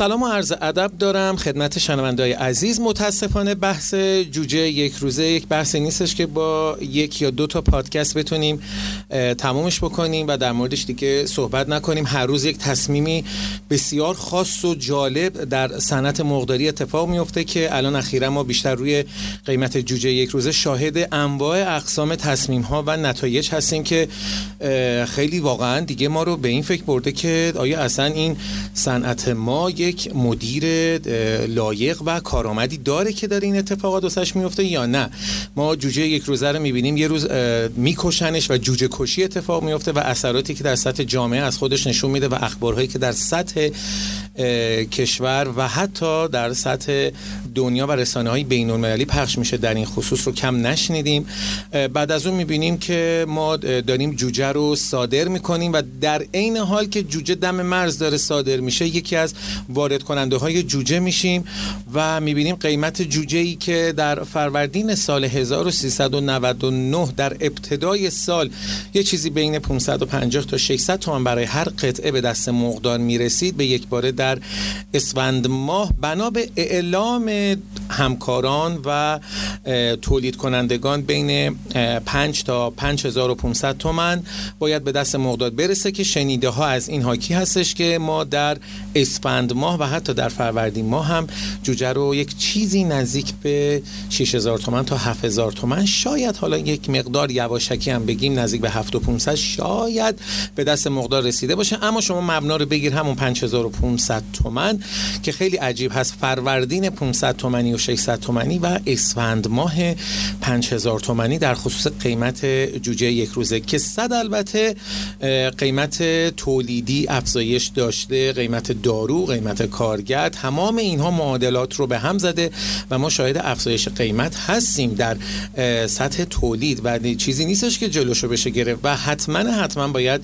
سلام و عرض ادب دارم خدمت شنوندای عزیز. متاسفانه بحث جوجه یک روزه یک بحث نیستش که با یک یا دو تا پادکست بتونیم تمومش بکنیم و در موردش دیگه صحبت نکنیم. هر روز یک تصمیمی بسیار خاص و جالب در صنعت مقداری اتفاق میفته که الان اخیرا ما بیشتر روی قیمت جوجه یک روزه شاهد انواع اقسام تصمیم ها و نتایج هستیم که خیلی واقعا دیگه ما رو به این فکر برده که آیا اصلا این صنعت ما یک مدیر لایق و کارآمدی داره که داره این اتفاقات واسش میفته یا نه؟ ما جوجه یک روزه رو می‌بینیم یه روز میکشنش و جوجه کشی اتفاق میفته و اثراتی که در سطح جامعه از خودش نشون میده و اخبارهایی که در سطح کشور و حتی در سطح دنیا و رسانه های بین المللی پخش میشه در این خصوص رو کم نشنیدیم. بعد از اون می‌بینیم که ما داریم جوجه رو صادر می‌کنیم و در عین حال که جوجه دم مرز داره صادر میشه یکی از وارد کننده های جوجه میشیم و می‌بینیم قیمت جوجه ای که در فروردین سال 1399 در ابتدای سال یه چیزی بین 550 تا 600 تومان برای هر قطعه به دست مقدار می‌رسید. به یک باره در اسفند ماه. بنا به اعلام همکاران و تولید کنندگان بین 5 تا 5500 تومن باید به دست مقدار برسه که شنیده ها از این حاکی هستش که ما در اسفند ماه و حتی در فروردین ماه هم جوجه رو یک چیزی نزدیک به 6000 تومن تا 7000 تومن. شاید حالا یک مقدار یواشکی هم بگیم نزدیک به 7500 شاید به دست مقدار رسیده باشه. اما شما مبنا رو بگیر همون 5500 تومن که خیلی عجیب هست. فروردین 500 تومنی و 600 تومنی و اسفند ماه 5000 تومنی در خصوص قیمت جوجه یک روزه که صد البته قیمت تولیدی افزایش داشته قیمت دارو قیمت کارگر تمام اینها معادلات رو به هم زده و ما شاهد افزایش قیمت هستیم در سطح تولید و چیزی نیستش که جلوشو بشه گرفت و حتما حتما باید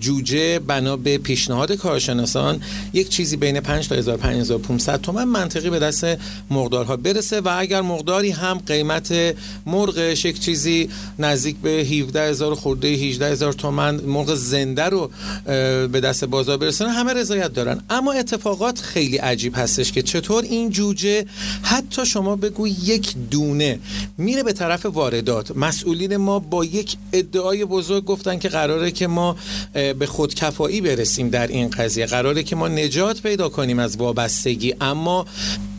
جوجه بنا به پیشنهاد کارشناسان یک چیزی بین 5 تا 1500 تومن منطقی به دست مقدارها برسه و اگر مقداری هم قیمت مرغش یک چیزی نزدیک به 17000 خورده 18000 تومن مرغ زنده رو به دست بازار برسونه همه رضایت دارن. اما اتفاقات خیلی عجیب هستش که چطور این جوجه حتی شما بگو یک دونه میره به طرف واردات. مسئولین ما با یک ادعای بزرگ گفتن که قراره که ما به خودکفایی برسیم در این قضیه. قراره که ما نجات پیدا کنیم از وابستگی. اما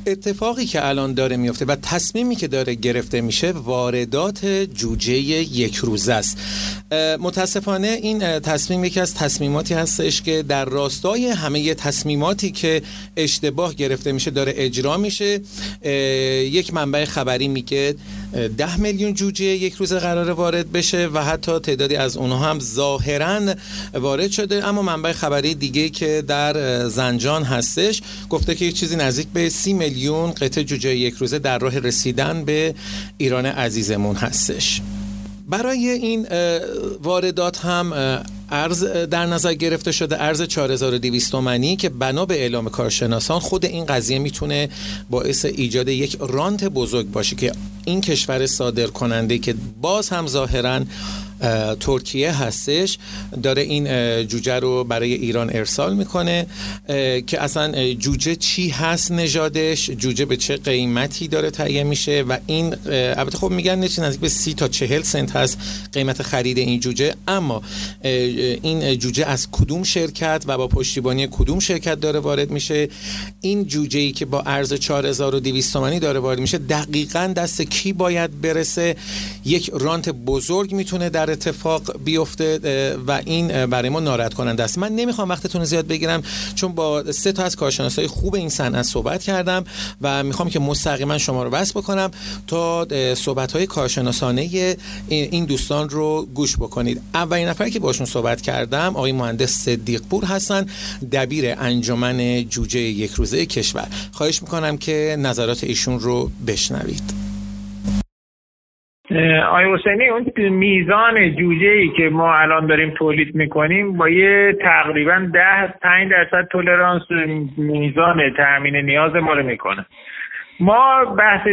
اتفاقی که الان داره میفته و تصمیمی که داره گرفته میشه واردات جوجه یک روزه است. متاسفانه این تصمیم یکی از تصمیماتی هستش که در راستای همه تصمیماتی که اشتباه گرفته میشه داره اجرا میشه. یک منبع خبری میگه ده میلیون جوجه یک روز قرار وارد بشه و حتی تعدادی از اونها هم ظاهرا وارد شده. اما منبع خبری دیگه که در زنجان هستش گفته که یک چیزی نزدیک به سی میلیون قطع جوجه یک روزه در راه رسیدن به ایران عزیزمون هستش. برای این واردات هم ارز در نظر گرفته شده ارز 4200 تومانی که بنا به اعلام کارشناسان خود این قضیه می‌تونه باعث ایجاد یک رانت بزرگ باشه که این کشور صادر کننده که باز هم ظاهرا ترکیه هستش داره این جوجه رو برای ایران ارسال می‌کنه که اصلا جوجه چی هست نژادش جوجه به چه قیمتی داره تهیه میشه و این البته خب میگن نزدیک به سی تا چهل سنت هست قیمت خرید این جوجه اما این جوجه از کدوم شرکت و با پشتیبانی کدوم شرکت داره وارد میشه؟ این جوجه ای که با ارز 4200 تومانی داره وارد میشه دقیقا دست کی باید برسه؟ یک رانت بزرگ می‌تونه در اتفاق بیفته و این برای ما ناراحت کننده است. من نمی‌خوام وقتتون زیاد بگیرم چون با سه تا از کارشناسای خوب این صنعت صحبت کردم و می‌خوام که مستقیما شما رو وصل بکنم تا صحبت های کارشناسانه این دوستان رو گوش بکنید. اولین نفری که باشون صحبت کردم آقای مهندس صدیق پور هستن دبیر انجمن جوجه یک روزه کشور. خواهش می‌کنم که نظرات ایشون رو بشنوید. آقای حسینی اون میزان جوجه ای که ما الان داریم تولید می‌کنیم با یه تقریبا ده پنج درصد تولرانس میزان تأمین نیاز ما رو می‌کنه. ما بحث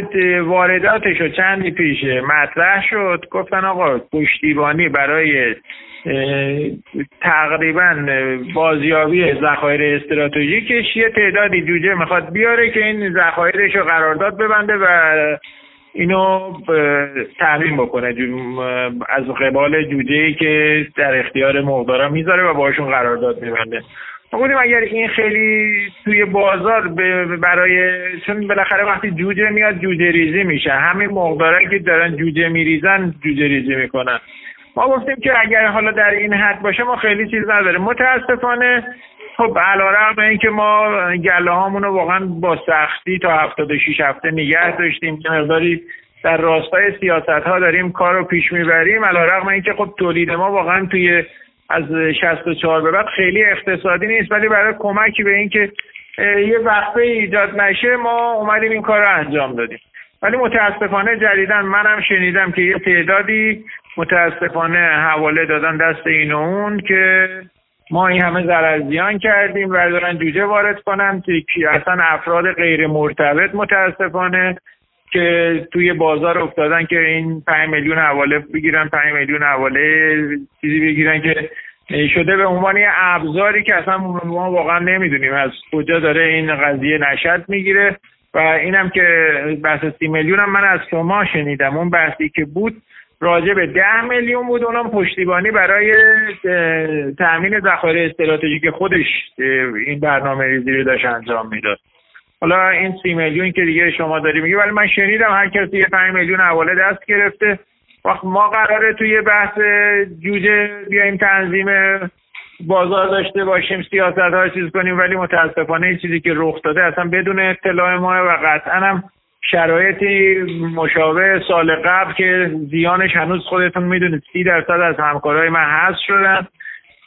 وارداتش رو چندی پیش مطرح شد؟ گفتن آقا پشتیبانی برای تقریبا بازیابی ذخایر استراتژیکش یه تعدادی جوجه می‌خواد بیاره که این ذخایرش رو قرارداد ببنده و اینو تحریم بکنه. از قبال جوجه ای که در اختیار مقدارا می‌ذاره و باشون قرارداد میبنده. ما گفتیم اگر این خیلی توی بازار برای چون بالاخره وقتی جوجه میاد جوجه ریزی میشه. همین مقدارایی که دارن جوجه میریزن جوجه ریزی می‌کنن. ما گفتیم که اگر حالا در این حد باشه ما خیلی چیز نداریم. متاسفانه خب علیرغم اینکه ما گله هامون واقعا با سختی تا 76 هفته نگه داشتیم که مقداری در راستای سیاست ها داریم کار رو پیش می‌بریم. علیرغم اینکه خب تولید ما واقعا توی از 64 به بعد خیلی اقتصادی نیست ولی برای کمکی به اینکه یه وقفه ایجاد نشه ما اومدیم این کار رو انجام دادیم. ولی متاسفانه جدیدن منم شنیدم که یه تعدادی متاسفانه حواله دادن دست این و اون که ما این همه ضرر کردیم و دارن جوجه وارد کنن که اصلا افراد غیر مرتبط متاسفانه که توی بازار افتادن که این 5 میلیون حواله بگیرن 5 میلیون حواله چیزی بگیرن که شده به عنوان یه ابزاری که اصلا ما واقعا نمی‌دونیم از کجا داره این قضیه نشد می‌گیره. و اینم که بحث سی میلیون هم من از شما شنیدم. اون بحثی که بود راجع به ده میلیون بود. اونم پشتیبانی برای تأمین ذخایر استراتژیک خودش این برنامه ریزی رو داشت انجام می‌داد. حالا این سی میلیون که دیگه شما داری میگی ولی من شنیدم هر کسی یه پنج میلیون حواله دست گرفته. وقت ما قراره توی بحث جوجه بیایم تنظیم بازار داشته باشیم سیاست ها چیز کنیم ولی متاسفانه این چیزی که رخ داده اصلا بدون اطلاع ما و قطعا هم شرایطی مشابه سال قبل که زیانش هنوز خودتون می‌دونید. سی درصد از همکارای من هست شدن.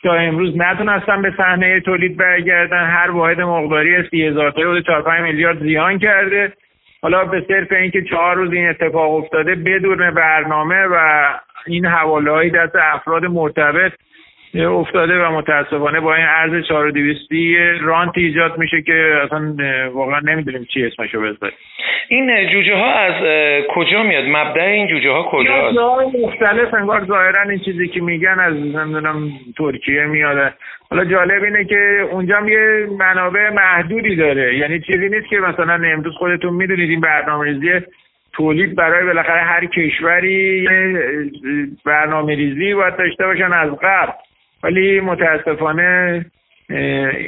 تا امروز نتونستن به صحنه تولید برگردن. هر واحد مقداری سی هزار تا چهار پنج میلیارد زیان کرده. حالا به صرف اینکه چهار روز این اتفاق افتاده بدون برنامه و این حواله دست افراد مرتبط افتاده و متاسفانه با این ارز 4200 رانت ایجاد میشه که اصلا واقعا نمی‌دونیم چی اسمشو بذاریم این جوجه ها از کجا میاد؟ مبدع این جوجه ها کجاست مختلف انگار ظاهرا این چیزی که میگن از نمی‌دونم ترکیه میاد حالا جالب اینه که اونجا یه منابع محدودی داره. یعنی چیزی نیست که مثلا امروز خودتون می‌دونید این برنامه‌ریزی تولید برای بالاخره هر کشوری برنامه ریزی باید داشته باشن از قبل. ولی متاسفانه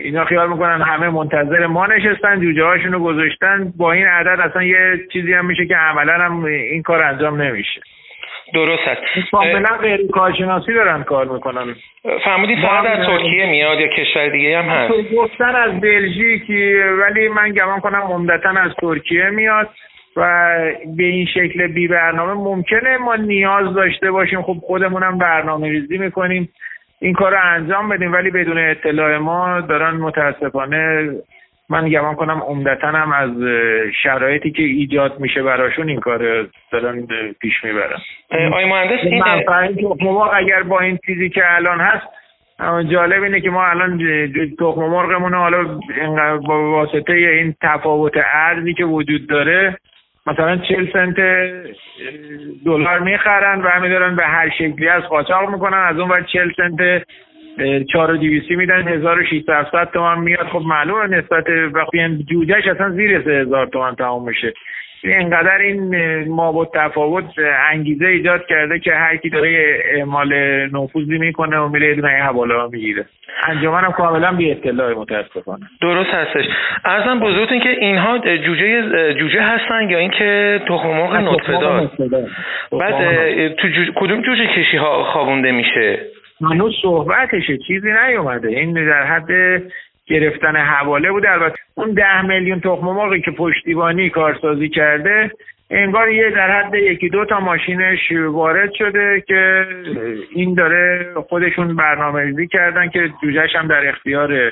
اینا خیال می‌کنن همه منتظر ما نشستن جوجه هاشون رو گذاشتن. با این عدد اصلا یه چیزی هم میشه که عملا هم این کار انجام نمیشه. درست. است کاملا غیر کارشناسی دارن کار می‌کنن. فرمودید فقط از ترکیه میاد یا کشور دیگه هم هست؟ گفتن از بلژیک ولی من گمان کنم عمدتا از ترکیه میاد و به این شکل بی برنامه ممکنه ما نیاز داشته باشیم خب خودمونم برنامه ریزی می‌کنیم. این کار رو انجام بدیم ولی بدون اطلاع ما دارن متاسفانه من گمان کنم عمدتا هم از شرایطی که ایجاد میشه براشون این کار دارن پیش می‌برن. آی مهندس این اگر با این چیزی که الان هست جالب اینه که ما الان تخم مرغمون حالا با واسطه این تفاوت ارزی که وجود داره مثلا 40 سنت دلار می‌خرن و همین دارن به هر شکلی از قاچاق می‌کنن. از اون ور 40 سنت 4200 میدن 1600 تومن میاد. خب معلومه نسبت وقتی جوجهش اصلا زیر 3000 تومن تمام میشه. اینقدر این ما با تفاوت انگیزه ایجاد کرده که هر کی داره اعمال نفوذی می‌کنه و میره دونه حواله ها می‌گیره. انجمن هم کاملا بی اطلاع متاسفانه. درست هستش. ارزم بزرگتون که اینها جوجه جوجه هستن یا اینکه تخم مرغ نطفه دار بعد تو کدوم جوجه کشی ها خوابونده میشه؟ هنوز صحبتشه چیزی نیومده. این در حد گرفتن حواله بوده. البته اون ده میلیون تخم مرغی که پشتیبانی کارسازی کرده انگار یه در حد یکی دو تا ماشینش وارد شده که این داره خودشون برنامه ریزی کردن که جوجهش هم در اختیار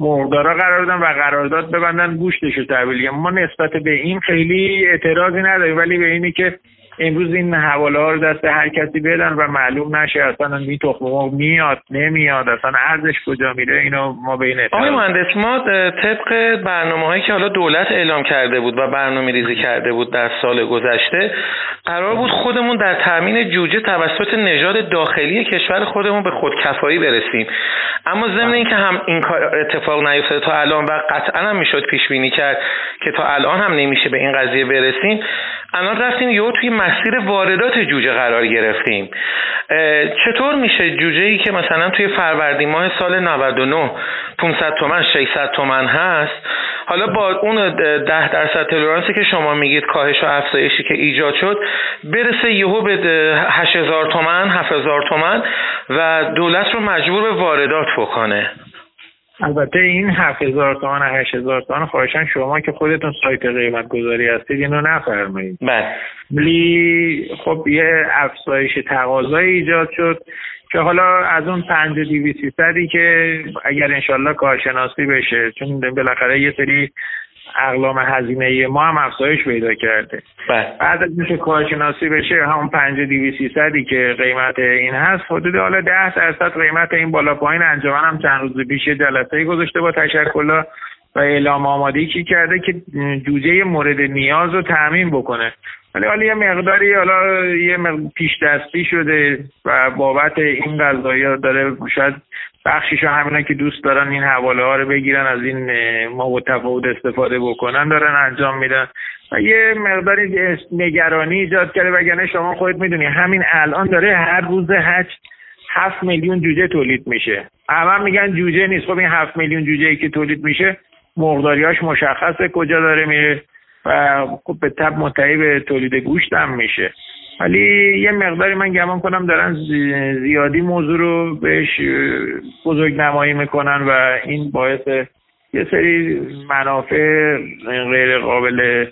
مرغدارا قرار دادن و قرارداد ببندن گوشتش رو تحویل ما نسبت به این خیلی اعتراضی نداریم ولی به اینی که امروز این حواله ها رو دست هر کسی بدن و معلوم نشه اصلا این تخم مرغ میاد نمیاد اصلا ارزش کجا میره اینو ما بین آقای مهندس ما طبق برنامه هایی که حالا دولت اعلام کرده بود و برنامه ریزی کرده بود در سال گذشته قرار بود خودمون در تامین جوجه توسط نژاد داخلی کشور خودمون به خودکفایی برسیم. اما ضمن اینکه هم این کار اتفاق نیفتاده تا الان و قطعا هم می‌شد پیش بینی کرد که تا الان هم نمیشه به این قضیه برسیم الان رفتیم یهو توی مسیر واردات جوجه قرار گرفتیم. چطور میشه جوجه ای که مثلا توی فروردین ماه سال 99 500 تومن 600 تومن هست حالا با اون 10 درصد تلورانسی که شما میگید کاهش و افزایشی که ایجاد شد برسه یهو به 8000 تومن 7000 تومن و دولت رو مجبور به واردات بکنه. البته این هفت هزار تومن هشت هزار تومن خواهشان شما که خودتون سایت قیمت گذاری هستید اینو نفرمایید. بله. ولی خب یه افزایش تقاضای ایجاد شد که حالا از اون پنج دیوی سیصدی که اگر انشالله کارشناسی بشه چون بالاخره یه سری اقلام هزینه ما هم افزایش پیدا کرده بله. بعد از اینکه کارشناسی بشه همون پنج دیوی سیصدی که قیمت این هست حدود حالا ده درصد قیمت این بالا پایین انجمن هم چند روز پیش جلسه گذاشته با تشکل و اعلام آماده کی کرده که جوجه مورد نیاز رو تعمین بکنه ولی حالا یه مقداری حالا یه پیش دستی شده و بابت این قضایی داره شاید بخشیشو همینا که دوست دارن این حواله ها رو بگیرن از این ما تفاوت استفاده بکنن دارن انجام میدن و یه مقداری نگرانی ایجاد کرده. وگرنه شما خودت می‌دونی همین الان داره هر روز حج هفت میلیون جوجه تولید میشه. اول میگن جوجه نیست. خب این هفت میلیون جوجه ای که تولید میشه مقداریاش مشخصه کجا داره میره. و خب به تب منتهی به تولید گوشت هم میشه. ولی یه مقداری من گمان کنم دارن زیادی موضوع رو بهش بزرگ نمایی می‌کنن و این باعث یه سری منافع غیر قابل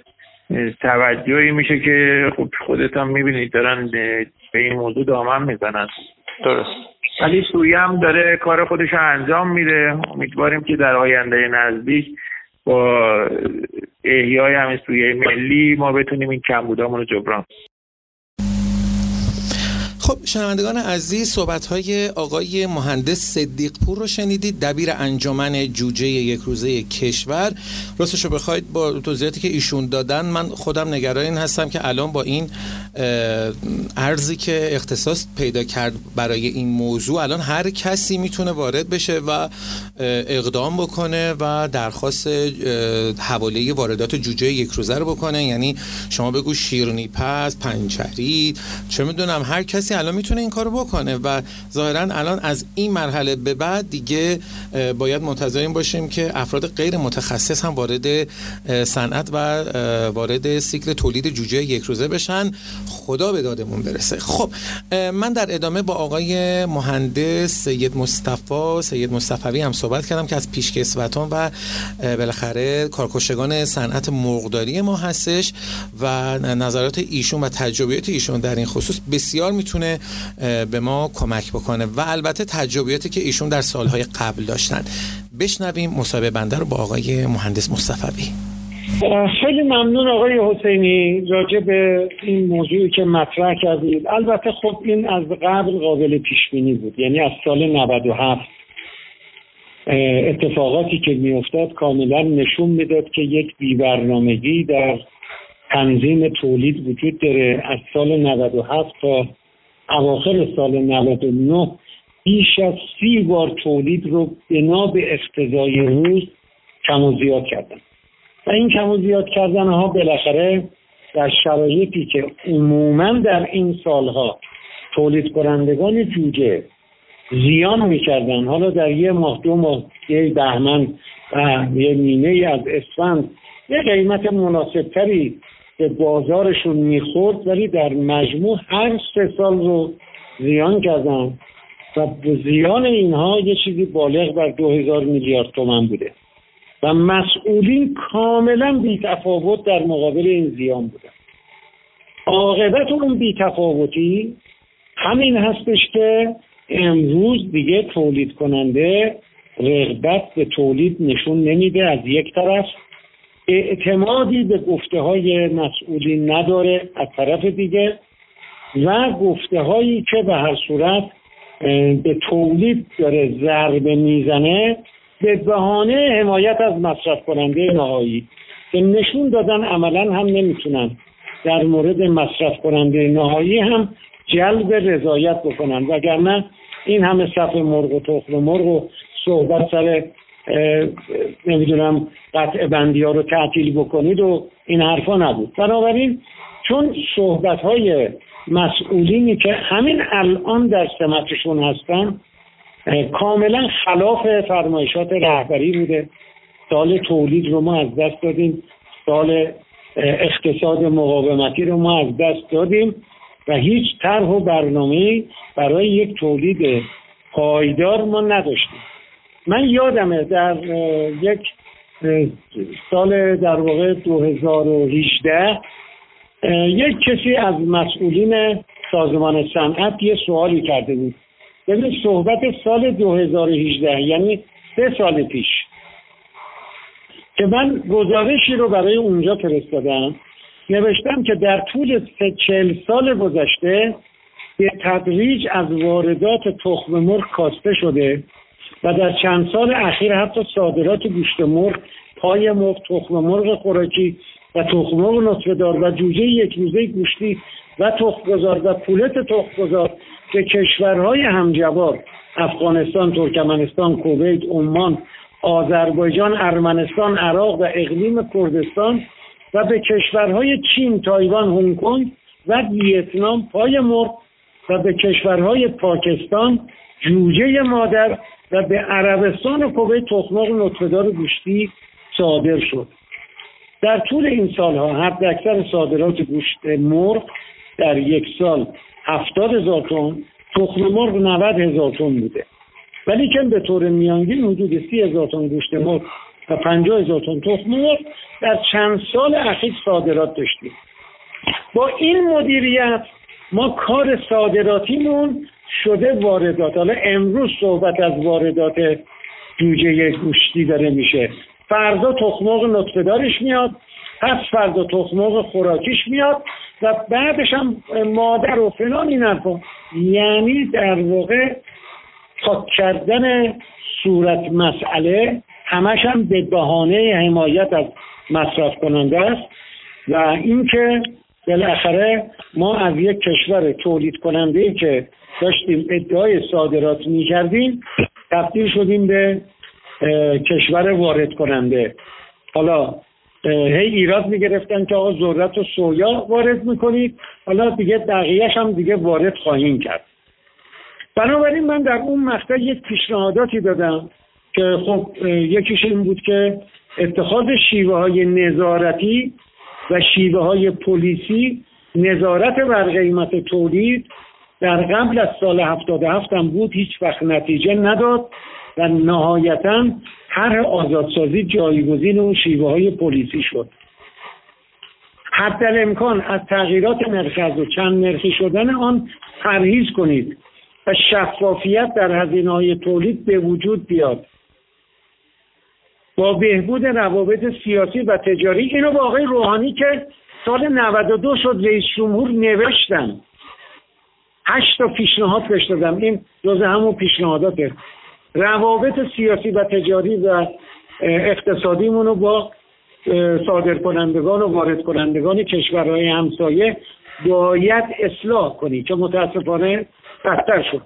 توجهی میشه که خب خودت هم می‌بینید دارن به این موضوع دامن می‌زنن. درست. ولی سویه هم داره کار خودش رو انجام میده. امیدواریم که در آینده نزدیک با احیای همین سویه ملی ما بتونیم این کمبودامون رو جبران خب شنوندگان عزیز صحبت های آقای مهندس صدیق پور رو شنیدید دبیر انجمن جوجه یک روزه کشور. راستش رو بخواید با توضیحاتی که ایشون دادن من خودم نگران این هستم که الان با این ارزی که اختصاص پیدا کرد برای این موضوع الان هر کسی می‌تونه وارد بشه و اقدام بکنه و درخواست حواله واردات جوجه یک روزه رو بکنه. یعنی شما بگو شیرنی پس پنچری چه می‌دونم هر کسی الان می‌تونه این کارو بکنه و ظاهرا الان از این مرحله به بعد دیگه باید منتظرین باشیم که افراد غیر متخصص هم وارد صنعت و وارد سیکل تولید جوجه یک روزه بشن. خدا به دادمون برسه. خب من در ادامه با آقای مهندس سید مصطفی سید مصطفی هم صحبت کردم که از پیشکسوتان و بالاخره کارکشگان صنعت مرغداری ما هستش و نظرات ایشون و تجربیات ایشون در این خصوص بسیار می‌تونه به ما کمک بکنه. و البته تجربیاتی که ایشون در سالهای قبل داشتن. بشنویم مصاحبه بنده رو با آقای مهندس مصطفی. خیلی ممنون آقای حسینی راجع به این موضوعی که مطرح کردید. البته خب این از قبل قابل پیش بینی بود. یعنی از سال 97 اتفاقاتی که میافتاد کاملا نشون می‌داد که یک بیبرنامگی در تنظیم تولید وجود داره. از سال 97 تا اواخر سال 99 بیش از سی بار تولید رو بنا به اقتضای روز کم و زیاد کردن. و این کم و زیاد کردن ها بالاخره در شرایطی که عموما در این سالها تولید کنندگان جوجه زیان می‌کردن حالا در یه ماه دو ماه یه بهمن و یه نیمه از اسفند یه قیمت مناسبتری به بازارشون می‌خورد ولی در مجموع هر سه سال رو زیان کردن و زیان اینها یه چیزی بالغ بر دو هزار میلیارد تومن بوده و مسئولین کاملا بیتفاوت در مقابل این زیان بودن. عاقبت اون بیتفاوتی همین هستش که امروز دیگه تولید کننده رغبت به تولید نشون نمیده از یک طرف. اعتمادی به گفته های مسئولین نداره از طرف دیگه و گفته هایی که به هر صورت به تولید داره ضربه می‌زنه به بهانه حمایت از مصرف کننده نهایی. که نشون دادن عملا هم نمی‌تونن در مورد مصرف کننده نهایی هم جلب رضایت بکنن. وگرنه این همه صف مرغ و تخم مرغ و صحبت سر نمی‌دونم قطع بندی ها رو تعطیل بکنید و این حرفا نبود. بنابراین چون صحبت های مسئولینی که همین الان در سمتشون هستن کاملا خلاف فرمایشات رهبری بوده. سال تولید رو ما از دست دادیم. سال اقتصاد مقاومتی رو ما از دست دادیم و هیچ طرح و برنامه برای یک تولید پایدار ما نداشتیم. من یادمه در یک سال در واقع 2018 یک کسی از مسئولین سازمان صنعت یه سوالی کرده بود. ببینید صحبت سال 2018 یعنی سه سال پیش که من گزارشی رو برای اونجا فرستادم. نوشتم که در طول سه چل سال گذشته به تدریج از واردات تخم مرغ کاسته شده. و در چند سال اخیر حتی صادرات گوشت مرغ پای مرغ تخم مرغ خوراکی و تخم مرغ نطفه‌دار و جوجه یک روزه گوشتی و تخمگذار و پولت تخمگذار که کشورهای همجوار افغانستان، ترکمنستان، کویت، عمان، آذربایجان، ارمنستان، عراق و اقلیم کردستان و به کشورهای چین، تایوان، هنگ کنگ و ویتنام پای مرغ و به کشورهای پاکستان جوجه مادر و به عربستان و کویت تخماق نطفهدار گوشتی صادر شد. در طول این سالها حد اکثر صادرات گوشت مرغ در یک سال هفتاد هزار تن تخم مرغ 90 هزار تن بوده. ولی که به طور میانگین حدود سی هزار تن گوشت مرغ و 50 هزار تن تخم مرغ در چند سال اخیر صادرات داشتیم. با این مدیریت ما کار صادراتیمون شده واردات. حالا امروز صحبت از واردات جوجه گوشتی داره میشه. فردا تخماق نطفه دارش میاد پس فردا تخماق خوراکیش میاد و بعدش هم مادر و فلان این یعنی در واقع پاک کردن صورت مسئله همش هم به بهانه حمایت از مصرف کننده است و اینکه بالاخره ما از یک کشور تولید کننده که داشتیم ادعای صادرات می کردیم تبدیل شدیم به کشور وارد کننده. حالا هی ایراد می‌گرفتن که آقا ذرت و سویا وارد می‌کنید حالا دیگه دقیقش هم دیگه وارد خواهیم کرد. بنابراین من در اون مقطع یک پیشنهاداتی دادم که خب یکیش این بود که اتخاذ شیوه های نظارتی و شیوه های پلیسی نظارت بر قیمت تولید در قبل از سال 77 هم بود هیچ وقت نتیجه نداد و نهایتا هر آزادسازی جایگزین اون شیوه های پلیسی شد. حتی امکان از تغییرات مرکز و چند نرخی شدن آن پرهیز کنید و شفافیت در هزینه های تولید به وجود بیاد. با بهبود روابط سیاسی و تجاری. اینو با آقای روحانی که سال 92 شد رئیس جمهور نوشتن. هشت تا پیشنهاد بهش دادم. این جز همون پیشنهاداته. روابط سیاسی و تجاری و اقتصادیمون رو با صادر کنندگان و وارد کنندگان کشورهای همسایه باید اصلاح کنی که متاسفانه بدتر شد.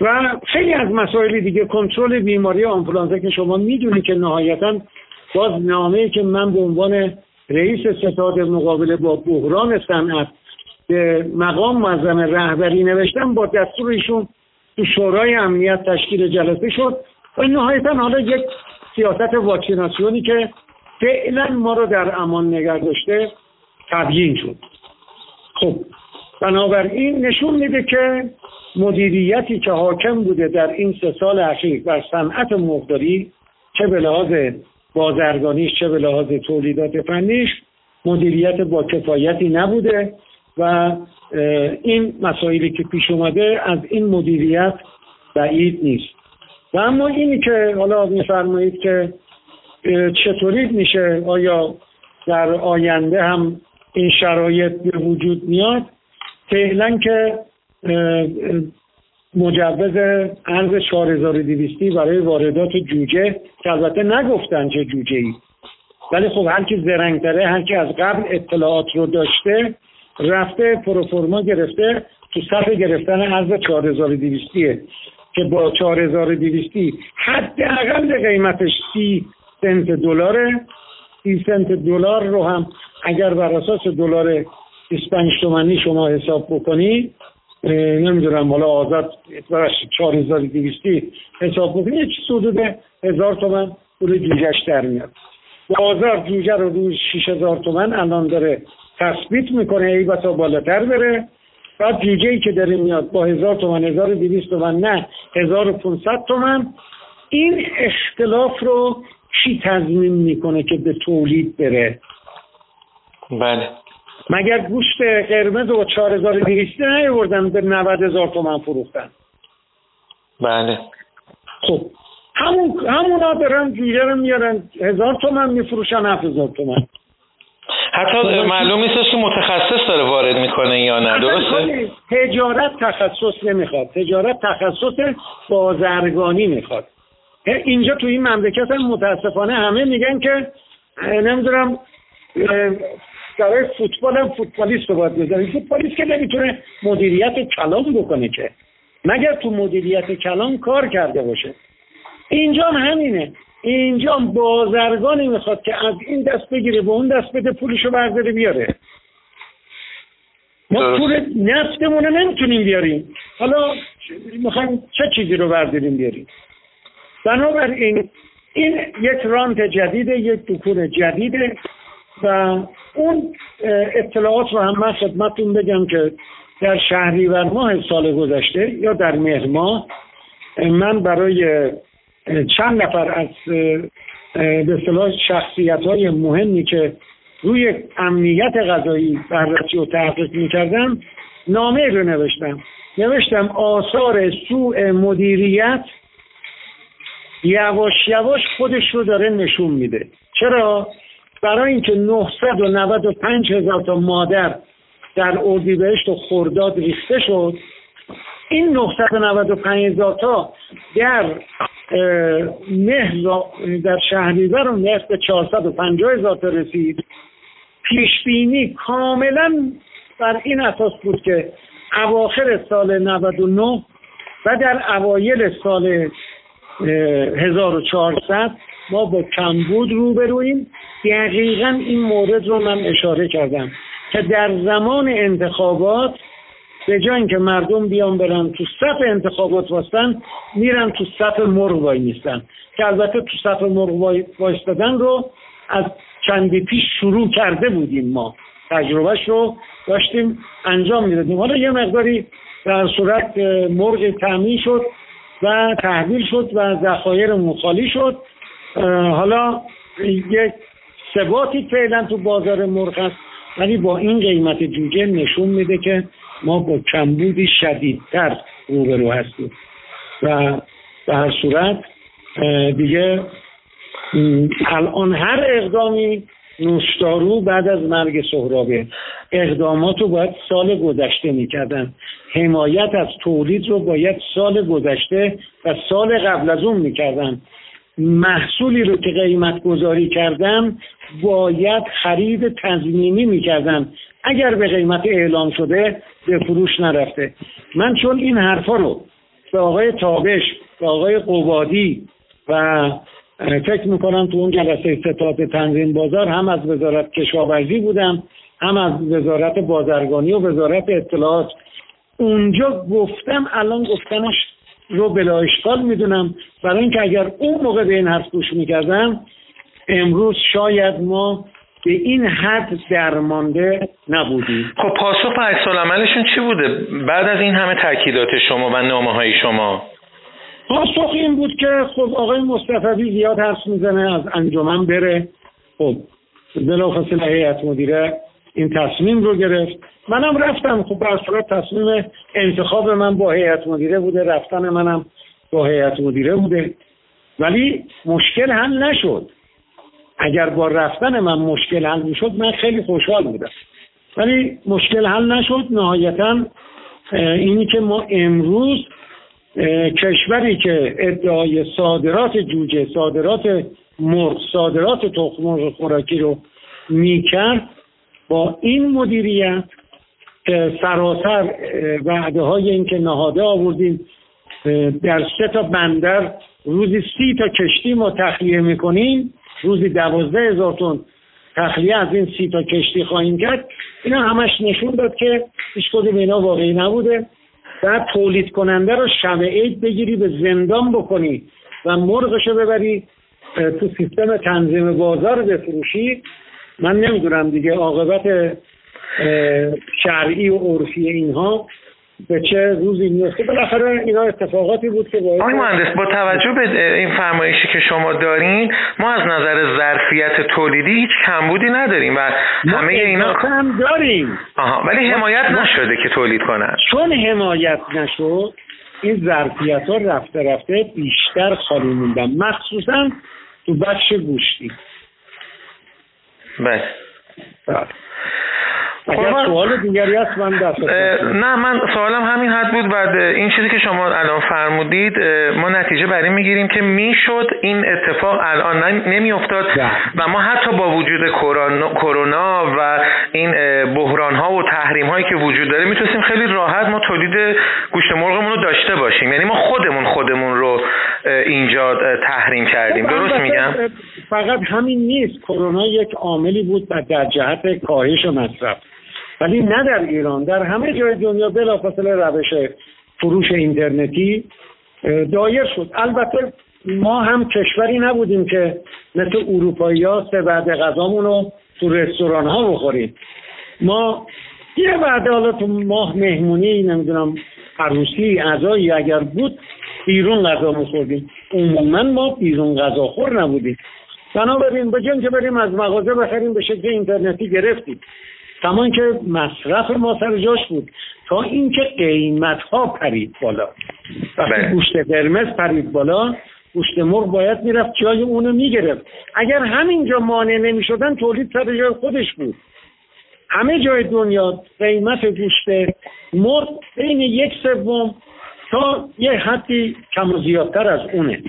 و خیلی از مسائل دیگه کنترل بیماری آنفولانزا که شما می‌دونید که نهایتا باز نامه که من به عنوان رئیس ستاد مقابله با بحران صنعت به مقام معظم رهبری نوشتم با دستور ایشون تو شورای امنیت تشکیل جلسه شد و نهایتا حالا یک سیاست واکسیناسیونی که فعلا ما رو در امان نگه داشته تبیین شد. خب بنابراین نشون میده که مدیریتی که حاکم بوده در این سه سال اخیر بر صنعت مقداری چه به لحاظ بازرگانیش چه به لحاظ تولیدات فنیش مدیریت با کفایتی نبوده و این مسائلی که پیش اومده از این مدیریت بعید نیست. و اما اینی که حالا میفرمایید که چطوری میشه؟ آیا در آینده هم این شرایط به وجود میاد؟ فعلا که مجوز ارز 4200 برای واردات جوجه که البته نگفتن چه جوجه ای ولی خب هر کی زرنگتره هر کی از قبل اطلاعات رو داشته رفته پروفورما گرفته تو صفحه گرفتن ارز 4200 که با 4200 حداقل قیمتش 30 سنت دلاره. 30 سنت دلار رو هم اگر بر اساس دلار 25 تومانی شما حساب بکنید نمی‌دونم حالا آزاد 4200 حساب بکنید چیز حدود هزار تومن پول جوجهش در میاد. بازار جوجه رو روی 6000 تومن الان داره تثبیت می‌کنه ای بسا بالاتر بره. بعد جوجه ای که داره میاد با هزار تومن هزار دیویست تومن نه هزار و پونصد تومن. این اختلاف رو چی تضمین می‌کنه که به تولید بره؟ بله. مگر گوشت قرمز و 4200 نیاوردن به 90 هزار تومن فروختن؟ بله. خب همون همونا دارن جوجه رو میارن هزار تومن میفروشن هفت هزار تومن. حتی معلوم نیست که متخصص داره وارد می‌کنه یا نه درسته؟ تجارت تخصص نمی‌خواد. تجارت تخصص بازرگانی می‌خواد. اینجا تو این مملکت هم متاسفانه همه میگن که نمی‌دونم برای فوتبال هم فوتبالیست رو باید بذاریم. فوتبالیست که نمی‌تونه مدیریت کلام بکنه که. مگر تو مدیریت کلام کار کرده باشه. اینجا هم همینه. اینجا بازرگانی می‌خواد که از این دست بگیره به اون دست بده پولشو برداره بیاره. ما پول نفتمون رو نمی‌تونیم بیاریم. حالا می‌خوایم چه چیزی رو برداریم بیاریم؟ بنابراین این یک رانت جدیده یک دکور جدیده و اون اطلاعات رو هم من خدمتتون بگم که در شهریور ماه سال گذشته یا در مهر ماه من برای چند نفر از به اصطلاح شخصیت های مهمی که روی امنیت غذایی بررسی و تحقیق می‌کردم نامه رو نوشتم. نوشتم آثار سوء مدیریت یواش یواش خودش رو داره نشون میده. چرا؟ برای اینکه 995 هزار تا مادر در اردیبهشت و خرداد ریخته شد این 995 هزار تا در مهر در شهریور و مهر به 450 هزار تا رسید. پیش بینی کاملا بر این اساس بود که اواخر سال 99 و در اوایل سال 1400 ما با کمبود روبرویم. دقیقا این مورد رو من اشاره کردم که در زمان انتخابات به جای اینکه مردم بیان برن تو صف انتخابات واستن میرن تو صف مرغ وای نیستن که البته تو صف مرغ وایستادن رو از چندی پیش شروع کرده بودیم ما. تجربهش رو داشتیم انجام می‌دادیم. حالا یه مقداری در صورت مرغ تعمین شد و تحویل شد و ذخایر مخالی شد. حالا یک ثباتی فعلا تو بازار مرغ هست ولی با این قیمت جوجه نشون میده که ما با کمبودی شدیدتر روبرو هستیم. و به هر صورت دیگه الان هر اقدامی نوشدارو بعد از مرگ سهرابه اقدامات رو باید سال گذشته می‌کردن. حمایت از تولید رو باید سال گذشته و سال قبل از اون می‌کردن. محصولی رو که قیمت گذاری کردن باید خرید تضمینی می‌کردن اگر به قیمت اعلام شده به فروش نرفته. من چون این حرفا رو به آقای تابش به آقای قوادی و فکر می‌کنم تو اون جلسه ستاد تنظیم بازار هم از وزارت کشاورزی بودم هم از وزارت بازرگانی و وزارت اطلاعات. اونجا گفتم الان گفتنش رو بلا اشکال می‌دونم. برای اینکه اگر اون موقع به این حرف گوش می‌کردم امروز شاید ما به این حد درمانده نبودیم. خب پاسخ و عکس عملشون چی بوده؟ بعد از این همه تاکیدات شما و نامه های شما. پاسخ این بود که خب آقای مصطفی زیاد حرف می‌زنه از انجمن بره. خب بلافاصله هیئت مدیره این تصمیم رو گرفت. منم رفتم. خب به صورت تصمیم انتخاب من با هیئت مدیره بوده. رفتن منم با هیئت مدیره بوده. ولی مشکل هم نشد. اگر با رفتن من مشکل حل می‌شد من خیلی خوشحال بودم. ولی مشکل حل نشد. نهایتا اینی که ما امروز کشوری که ادعای صادرات جوجه صادرات مرغ صادرات تخم مرغ خوراکی رو می‌کرد با این مدیریت که سراسر وعده های این که نهاده آوردیم در سه تا بندر روزی سی تا کشتی ما تخلیه می‌کنیم روزی دوازده هزار تن تخلیه از این سی تا کشتی خواهیم کرد. اینا همش نشون داد که هیچ کدوم اینا واقعی نبوده. بعد تولید کننده رو شب عید بگیری به زندان بکنی و مرغشو ببری تو سیستم تنظیم بازار بفروشی. من نمی‌دونم دیگه عاقبت شرعی و عرفی اینها به چه روزی میفته بالاخره اینا اتفاقاتی بود که باید آقای مهندس با توجه به این فرمایشی که شما دارین ما از نظر ظرفیت تولیدی هیچ کمبودی نداریم و همه اینا هم داریم. آها ولی حمایت نشده که تولید کنن. چون حمایت نشد این ظرفیت ها رفته رفته بیشتر خالی موندن. مخصوصا تو بخش گوشتی. بله, بله. اگر سوال دیگری هست من نه من سوالم همین حد بود. بعد این چیزی که شما الان فرمودید ما نتیجه بر این می‌گیریم که می‌شد این اتفاق الان نمیافتاد و ما حتی با وجود کرونا و این بحران ها و تحریم هایی که وجود داره می‌تونستیم خیلی راحت ما تولید گوشت مرغمون رو داشته باشیم. یعنی ما خودمون خودمون رو اینجا تحریم کردیم. خب، درست میگم؟ فقط همین نیست. کرونا یک عاملی بود در جهت کاهش مصرف. ولی نه در ایران در همه جای دنیا بلافاصله روش فروش اینترنتی دایر شد. البته ما هم کشوری نبودیم که مثل اروپایی ها سه بعد غذامون رو تو رستوران ها بخوریم. ما یه بعد حالا تو ماه مهمونی نمی‌دونم عروسی اعضایی اگر بود بیرون غذا میخوردیم. عموما ما بیرون غذا خور نبودیم. بنابراین به که بریم از مغازه بخریم به شکل اینترنتی گرفتیم. کمان که مصرف ما سر جاش بود. تا اینکه قیمت ها پرید بالا. وقتی بله. گوشت قرمز پرید بالا گوشت مرغ باید می‌رفت جای اونو می‌گرفت. اگر همینجا مانع نمی‌شدن تولید سر جای خودش بود. همه جای دنیا قیمت گوشت مرغ بین یک سوم تا یه حدی کم و زیادتر از اونه.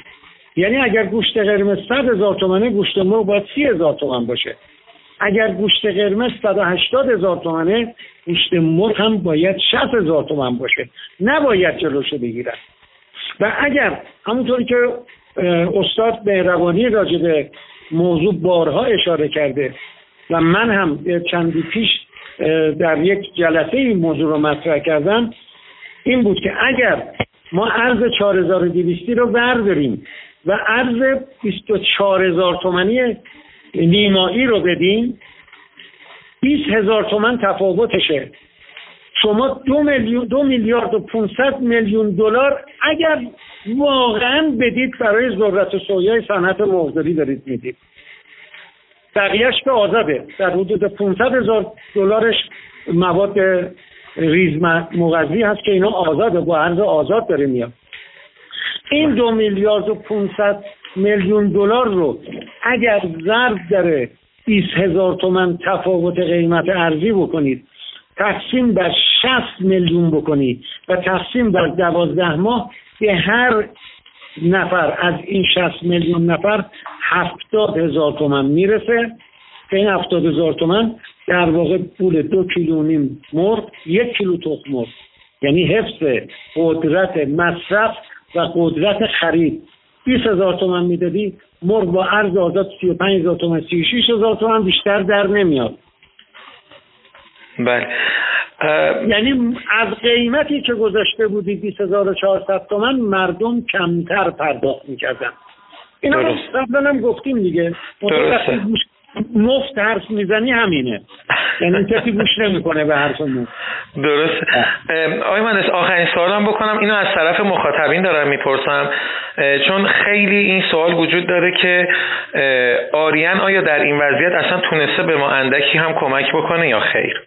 یعنی اگر گوشت قرمز صد هزار تومنه گوشت مرغ باید سی هزار تومن باشه. اگر گوشت قرمز 180 هزار تومنه گوشت مرغ هم باید 60 هزار تومن باشه. نباید جلوشو بگیرن. و اگر همونطوری که استاد مهربانی راجع به موضوع بارها اشاره کرده و من هم چندی پیش در یک جلسه این موضوع رو مطرح کردم این بود که اگر ما ارز 4200 رو برداریم و ارز 24000 تومنی نیمایی رو بدین 20 هزار تومن تفاوتشه. شما دو, میلیون دو میلیارد و 500 میلیون دلار اگر واقعا بدید برای ذرت و سویای صنعت مرغداری دارید می‌دید. بقیهش که آزاده. در حدود 500 هزار دلارش مواد ریز مغذی هست که اینا آزاده. با عرض آزاد داره میاد. این دو میلیارد و 500 میلیون دلار رو اگر ضرب داره 20 هزار تومن تفاوت قیمت ارزی بکنید تقسیم بر 60 میلیون بکنید و تقسیم بر 12 ماه به هر نفر از این 60 میلیون نفر 70 هزار تومن می‌رسه. این 70 هزار تومن در واقع پول دو کیلو نیم مرغ یک کیلو تخم مرغ. یعنی حفظ قدرت مصرف و قدرت خرید. 20 هزار تومن می‌دادی مرغ با عرض آزاد 35 هزار تومن 36 هزار تومن بیشتر در نمیاد. بله. یعنی از قیمتی که گذاشته بودی 20400 تومن مردم کمتر پرداخت می‌کردن. اینا قبلا هم گفتیم دیگه. مفت حرف می‌زنی همینه. یعنی کسی گوش نمی‌کنه به حرف مفت درست. آقای مهندس آخرین سوالم بکنم. اینو از طرف مخاطبین دارم می‌پرسم. چون خیلی این سوال وجود داره که آریان آیا در این وضعیت اصلا تونسته به ما اندکی هم کمک بکنه یا خیر؟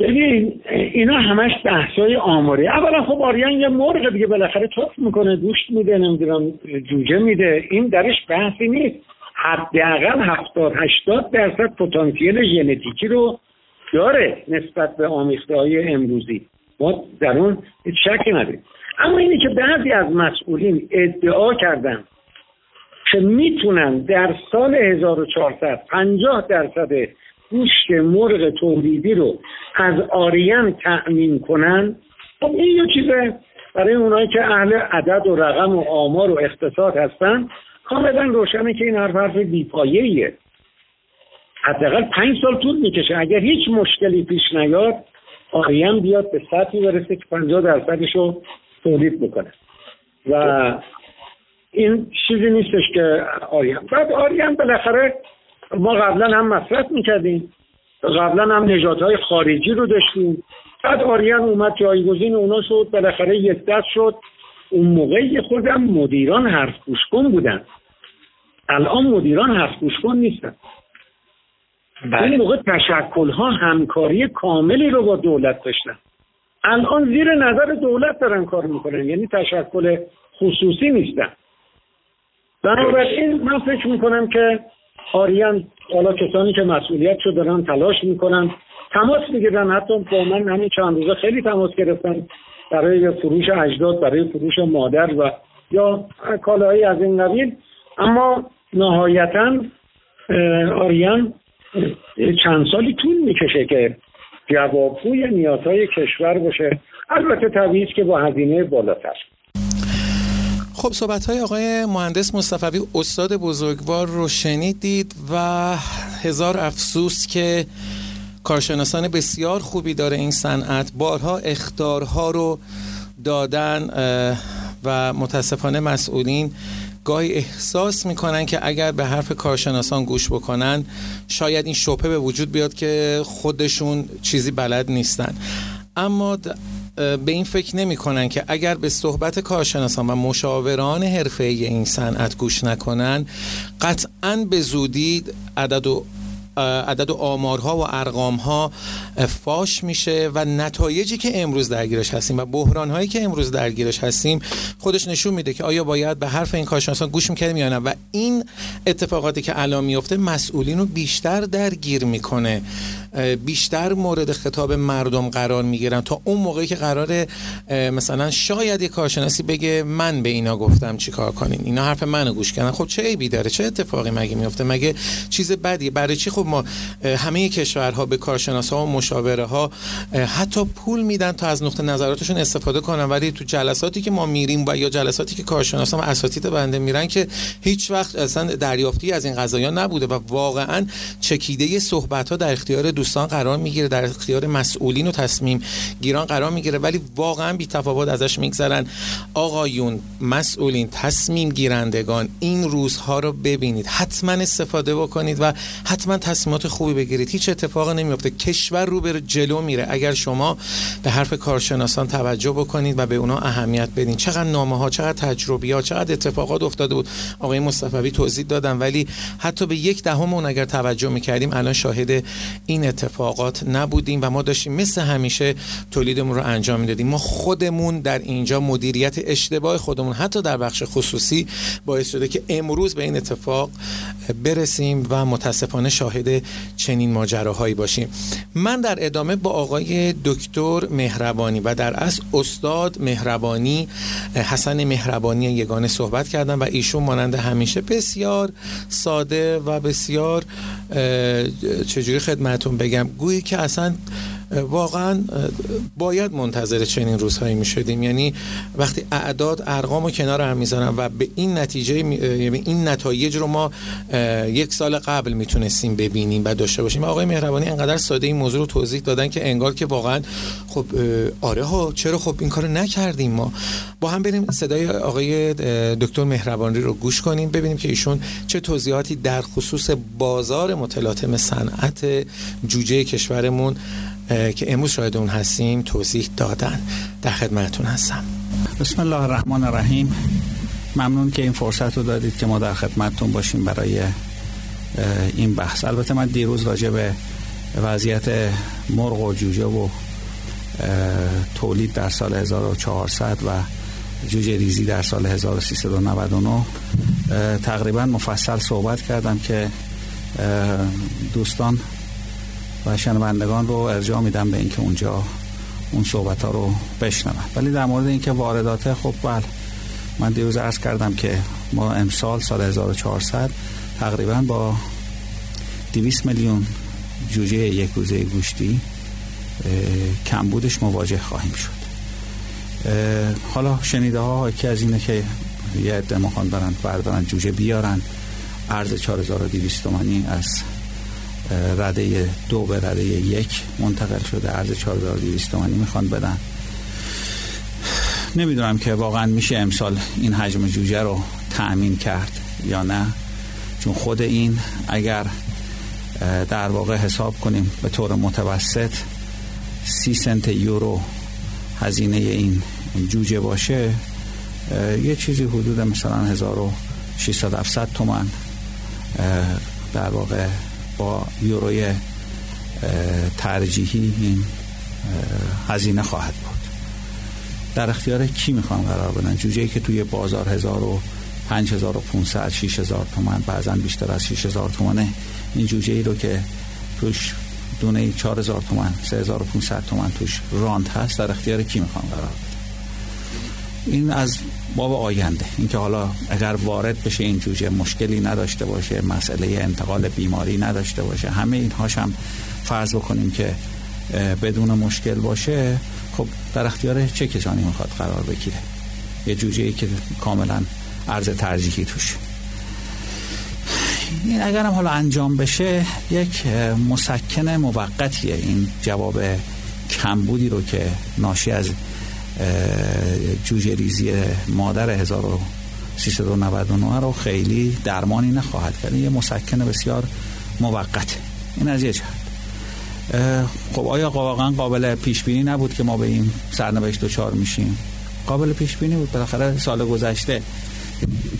ببین اینا همش بحثای آماری. اولا خب آریان یه مرغ دیگه بالاخره تخم می‌کنه گوشت میده نمی‌دونم جوجه میده. این درش بحثی نیست. حداقل 70 80 درصد پتانسیل ژنتیکی رو داره نسبت به آمیخته های امروزی. ما در اون شکی نداریم. اما اینه که بعضی از مسئولین ادعا کردن که می‌تونن در سال 1400 50 درصد گوشت مرغ تولیدی رو از آریان تأمین کنن خب این یه چیزه. برای اونایی که اهل عدد و رقم و آمار و اقتصاد هستن کاملا روشنه که این حرف حرف بیپایهیه حداقل پنج سال طول می‌کشه. اگر هیچ مشکلی پیش نیاد آریان بیاد به سطحی برسه که پنجاه درصدش رو تولید بکنه. و این چیزی نیستش که آریان بعد آریان بالاخره ما قبلا هم مصرف می‌کردیم. قبلا هم نژادهای خارجی رو داشتیم. بعد آریان اومد جایگزین اونا شد. بالاخره یک دست شد. اون موقع خودم مدیران حرف کن بودن الان مدیران حرف کن نیستن. بله. این موقع تشکل ها همکاری کاملی رو با دولت داشتن. الان زیر نظر دولت دارن کار می‌کنن. یعنی تشکل خصوصی نیستن. بنابراین من فکر می‌کنم که آریان حالا کسانی که مسئولیت شو دارن تلاش می‌کنن تماس می‌گیرن. حتی با من همین چند روزه خیلی تماس گرفتن. برای فروش اجداد برای فروش مادر و یا کالاهایی از این قبیل. اما نهایتا آریان چند سالی طول می‌کشه که جوابگوی نیازهای کشور باشه. البته طبیعی که با هزینه بالاتر. خب صحبت های آقای مهندس مصطفی استاد بزرگوار رو شنیدید و هزار افسوس که کارشناسان بسیار خوبی داره این صنعت. بارها اختارها رو دادن و متاسفانه مسئولین گاهی احساس می‌کنن که اگر به حرف کارشناسان گوش بکنن شاید این شبهه به وجود بیاد که خودشون چیزی بلد نیستن. اما به این فکر نمی کنن که اگر به صحبت کارشناسان و مشاوران حرفه این صنعت گوش نکنن قطعا به زودی عدد و عدد و آمارها و ارقامها فاش میشه و نتایجی که امروز درگیرش هستیم و بحرانهایی که امروز درگیرش هستیم خودش نشون میده که آیا باید به حرف این کارشناسان گوش می‌کردیم یا نه و این اتفاقاتی که الان میفته مسئولین رو بیشتر درگیر می‌کنه. بیشتر مورد خطاب مردم قرار می‌گیرن تا اون موقعی که قرار مثلا شاید یه کارشناسی بگه من به اینا گفتم چیکار کنین. اینا حرف منو گوش کردن. خب چه عیبی داره؟ چه اتفاقی مگه میفته مگه چیز بدی برای چی خب ما همه کشورها به کارشناس ها و مشاوره ها حتی پول میدن تا از نقطه نظراتشون استفاده کنن. ولی تو جلساتی که ما میریم و یا جلساتی که کارشناسان و اساتید بنده میرن که هیچ وقت اصلا دریافتی از این قضايا نبوده و واقعا چکیده صحبت ها در اختیار دوستان قرار می‌گیره در اختیار مسئولین و تصمیم گیران قرار می‌گیره ولی واقعا بی تفاوت ازش میگذرن. آقایون مسئولین تصمیم گیرندگان این روزها رو ببینید. حتما استفاده بکنید و حتما تصمیمات خوبی بگیرید. هیچ اتفاق نمیفته کشور رو به جلو میره. اگر شما به حرف کارشناسان توجه بکنید و به اونا اهمیت بدین. چقدر نامه ها چقدر تجربی ها چقدر اتفاقات افتاده بود. آقای مصطفی توضیح دادن ولی حتی به یک دهم اون اگر توجه می‌کردیم الان شاهد این اتفاقات نبودیم و ما داشتیم مثل همیشه تولیدمون رو انجام می‌دادیم. ما خودمون در اینجا مدیریت اشتباه خودمون حتی در بخش خصوصی باعث شده که امروز به این اتفاق برسیم و متاسفانه شاهد چنین ماجراهایی باشیم. من در ادامه با آقای دکتر مهربانی و در اصل استاد مهربانی حسن مهربانی یگانه صحبت کردم و ایشون مانند همیشه بسیار ساده و بسیار چجوری خدمتون بگم؟ گویی که اصلا واقعا باید منتظر چنین روزهایی می شدیم یعنی وقتی اعداد ارقام و کنار هم می‌ذارن و به این نتیجه یعنی این نتایج رو ما یک سال قبل می‌تونستیم ببینیم و داشته باشیم. آقای مهربانی انقدر ساده این موضوع رو توضیح دادن که انگار که واقعا خب آره ها چرا خب این کارو نکردیم ما؟ با هم بریم صدای آقای دکتر مهربانی رو گوش کنیم ببینیم که ایشون چه توضیحاتی در خصوص بازار متلاطم صنعت جوجه کشورمون که امروز شاهد اون هستیم توضیح دادن. در خدمتون هستم. بسم الله الرحمن الرحیم. ممنون که این فرصت رو دادید که ما در خدمتتون باشیم برای این بحث. البته من دیروز راجع به وضعیت مرغ و جوجه و تولید در سال 1400 و جوجه ریزی در سال 1399 تقریبا مفصل صحبت کردم که دوستان و شنوندگان رو ارجاع میدم به اینکه اونجا اون صحبت ها رو بشنون ولی در مورد اینکه واردات خب بله. من دیروز عرض کردم که ما امسال سال 1400 تقریبا با 200 میلیون جوجه یک روزه گوشتی کمبودش مواجه خواهیم شد. حالا شنیده ها که از اینه که یه عده دارن بردارن جوجه بیارن. ارز 4200 تومانی از رده دو به رده یک منتقل شده. ارز 4200 تومانی می‌خوان بدن. نمی‌دونم که واقعا میشه امسال این حجم جوجه رو تأمین کرد یا نه. چون خود این اگر در واقع حساب کنیم به طور متوسط سی سنت یورو هزینه این جوجه باشه یه چیزی حدود مثلا 1600 تومن در واقع با یوروی ترجیحی این هزینه خواهد بود. در اختیار کی می‌خوام قرار بدن جوجه که توی بازار هزار و پنج هزار و پونسد شیش هزار تومن بعضا بیشتر از شیش هزار تومنه این جوجه ای رو که توش دونه چهار هزار تومن سه هزار و پونسد تومن توش راند هست در اختیار کی می‌خوام قرار بدن این از باب آینده. اینکه حالا اگر وارد بشه این جوجه مشکلی نداشته باشه مسئله انتقال بیماری نداشته باشه همه اینهاش هم فرض بکنیم که بدون مشکل باشه خب در اختیار چه کسانی می‌خواد قرار بگیره؟ یه جوجه ای که کاملا عرض ترجیحی توش. این اگرم حالا انجام بشه یک مسکن موقتیه. این جواب کمبودی رو که ناشی از جوجه ریزی مادر 1399 رو خیلی درمانی نخواهد کرد. یه مسکن بسیار موقته این از یه جهت. خب آیا واقعا قابل پیش بینی نبود که ما به این سرنوشت دچار میشیم؟ قابل پیش بینی بود. بالاخره سال گذشته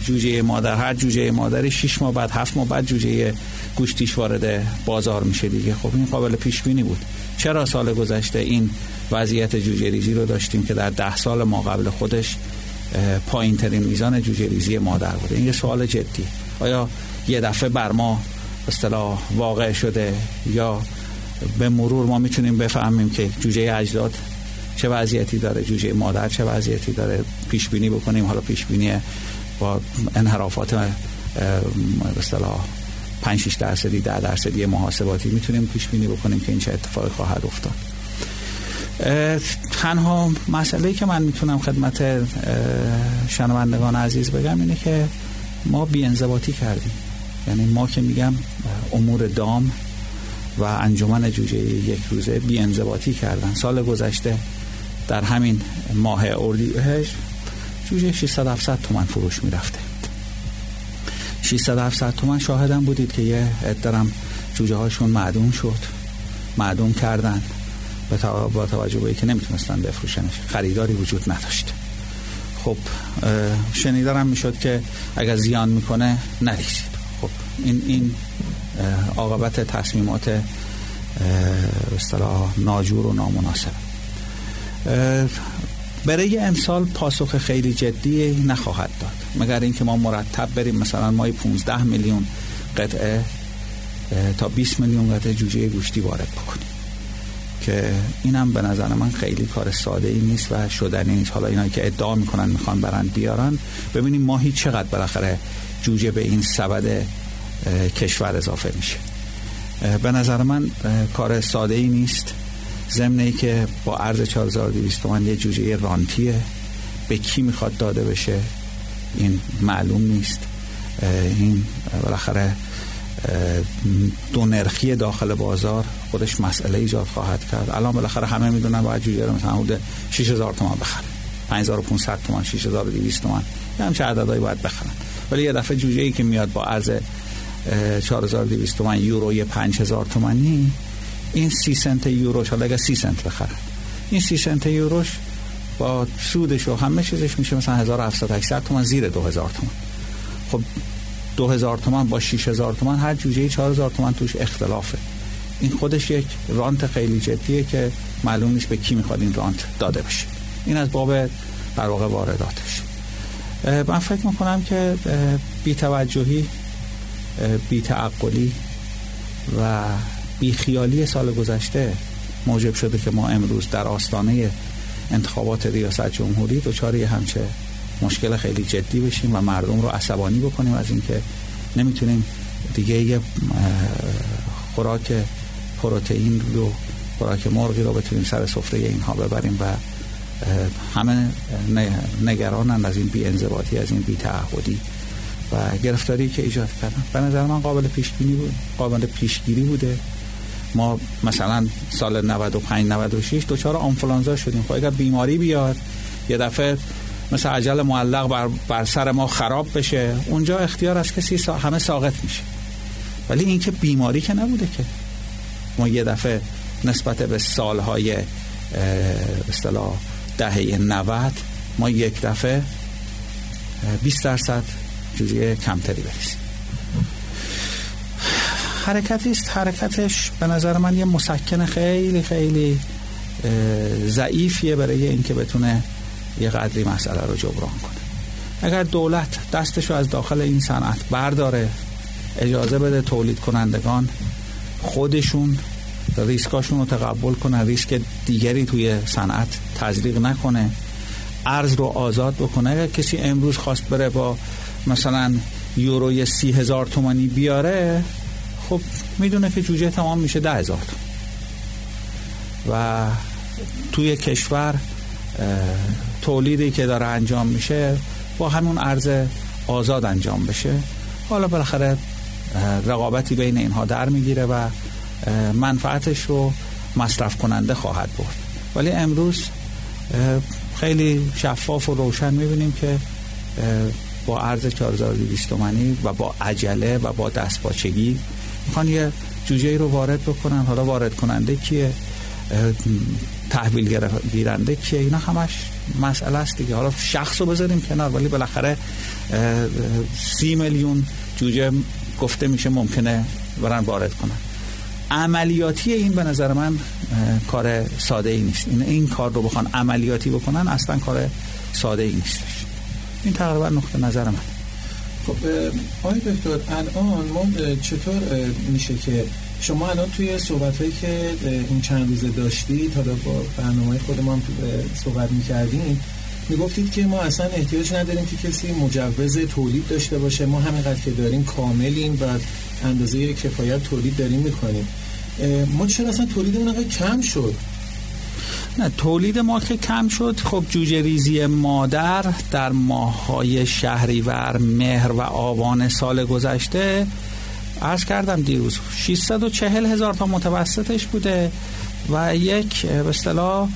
جوجه مادر هر جوجه مادری 6 ماه بعد هفت ماه بعد جوجه گوشتیش وارد بازار میشه دیگه. خب این قابل پیش بینی بود. چرا سال گذشته این وضعیت جوجه ریزی رو داشتیم که در ده سال ما قبل خودش پایین ترین میزان جوجه ریزی مادر بوده؟ این یه سوال جدی. آیا یه دفعه بر ما اصطلاح واقع شده یا به مرور ما می‌تونیم بفهمیم که جوجه اجداد چه وضعیتی داره جوجه مادر چه وضعیتی داره؟ پیش بینی بکنیم. حالا پیش بینی با انحرافات اصطلاح 5 6 درصدی 10 درصدی محاسباتی می‌تونیم پیش بینی بکنیم که این چه اتفاقی خواهد افتاد. تنها مسئله که من می‌تونم خدمت شنوندگان عزیز بگم اینه که ما بیانضباطی کردیم. یعنی ما که میگم امور دام و انجمن جوجه یک روزه بیانضباطی کردن. سال گذشته در همین ماه اردیبهشت جوجه 600 700 تومن فروش می‌رفته. 600 700 تومن شاهدم بودید که یه ادرم جوجه هاشون معدوم شد. معدوم کردن. با توجه به که نمی‌تونستن بفروشنش. خریداری وجود نداشت. خب شنیدارم می‌شد که اگر زیان می‌کنه نریزید. خب این این عاقبت تصمیمات اصطلاح ناجور و نامناسب. برای امسال پاسخ خیلی جدی نخواهد داد. مگر اینکه ما مرتب بریم مثلا ما 15 میلیون قطعه تا 20 میلیون قطعه جوجه گوشتی وارد بکنیم. که اینم به نظر من خیلی کار ساده ای نیست و شدنی نیست. حالا اینایی که ادعا می‌کنن می‌خوان برن بیارن. ببینیم ماهی چقدر بالاخره جوجه به این سبد کشور اضافه میشه. به نظر من کار ساده ای نیست. ضمن ای که با عرض 4200 تومن یه جوجه رانتیه. به کی می‌خواد داده بشه؟ این معلوم نیست. این بالاخره دو نرخی داخل بازار خودش مسئله ایجاد خواهد کرد. الان بالاخره همه می‌دونن باید جوجه رو مثلا حدود 6000 تومان بخره. 5500 تومان 6200 تومان. یه همچه عددهایی باید بخرن. ولی یه دفعه جوجه ای که میاد با عرض 4200 تومان یورو یه 5000 تومانی این 30 سنت یوروش حالا اگه 30 سنت بخرن این 30 سنت یوروش با سودش و همه چیزش میشه مثلا 1700 800 تومان زیر 2000 تومان. خب دو هزار تومن با 6 هزار تومن هر جوجه 4 هزار تومن توش اختلافه. این خودش یک رانت خیلی جدیه که معلوم نیست به کی می‌خواد این رانت داده بشه. این از باب در واقع وارداتش. من فکر می‌کنم که بیتوجهی بیتعقلی و بیخیالی سال گذشته موجب شده که ما امروز در آستانه انتخابات ریاست جمهوری دچار همچه مشکل خیلی جدی بشیم و مردم رو عصبانی بکنیم از اینکه نمی‌تونیم دیگه یه خوراک پروتئین رو خوراک مرغی رو بتونیم سر سفره اینها ببریم و همه نگرانند از این بی انضباطی از این بی تعهدی و گرفتاری که ایجاد کردن. به نظر من قابل پیشگیری بود قابل پیشگیری بوده. ما مثلا سال 95 96 دچار آنفولانزا شدیم. خب اگر بیماری بیاد یه دفعه مثل عجل معلق بر, بر سر ما خراب بشه اونجا اختیار از کسی سا همه ساقط میشه. ولی اینکه بیماری که نبوده که. ما یه دفعه نسبت به سالهای اصطلاح دهه 90 ما یک دفعه 20 درصد جوری کمتری برسیم. حرکتی است. حرکتش به نظر من یه مسکن خیلی خیلی ضعیفیه برای اینکه بتونه یه قدری مسئله رو جبران کنه. اگر دولت دستش رو از داخل این صنعت برداره اجازه بده تولید کنندگان خودشون ریسکاشون رو تقبل کنه ریسک دیگری توی صنعت تزریق نکنه ارز رو آزاد بکنه. اگر کسی امروز خواست بره با مثلا یوروی سی هزار تومانی بیاره خب می‌دونه که جوجه تمام میشه ده هزار و توی کشور تولیدی که داره انجام میشه با همون ارز آزاد انجام بشه. حالا بالاخره رقابتی بین اینها در می‌گیره و منفعتش رو مصرف کننده خواهد برد. ولی امروز خیلی شفاف و روشن می‌بینیم که با عرض 4200 تومانی و با عجله و با دستپاچگی می‌خوان یه جوجه رو وارد بکنن. حالا وارد کننده کیه؟ تحویل گیرنده کیه؟ اینا همش مسئله است دیگه. حالا شخص رو بذاریم کنار ولی بالاخره سی میلیون جوجه گفته میشه ممکنه برن وارد کنن. عملیاتی این به نظر من کار ساده ای نیست. این این کار رو بخوان عملیاتی بکنن اصلا کار ساده ای نیستش. این تقریبا نقطه نظر من. خب آقای دکتر الان ما چطور میشه که شما الان توی صحبت هایی که این چند روزه داشتید حالا با برنامه خود ما هم صحبت می‌کردیم می‌گفتید که ما اصلا احتیاج نداریم که کسی مجوز تولید داشته باشه. ما همینقدر که داریم کاملیم و اندازه کفایت تولید داریم می‌کنیم. ما چرا اصلا تولیدمون انقدر کم شد؟ نه تولید ما که کم شد. خب جوجه ریزی مادر در ماههای شهریور مهر و آبان سال گذشته عرض کردم دیروز 640 هزار تا متوسطش بوده و یک به اصطلاح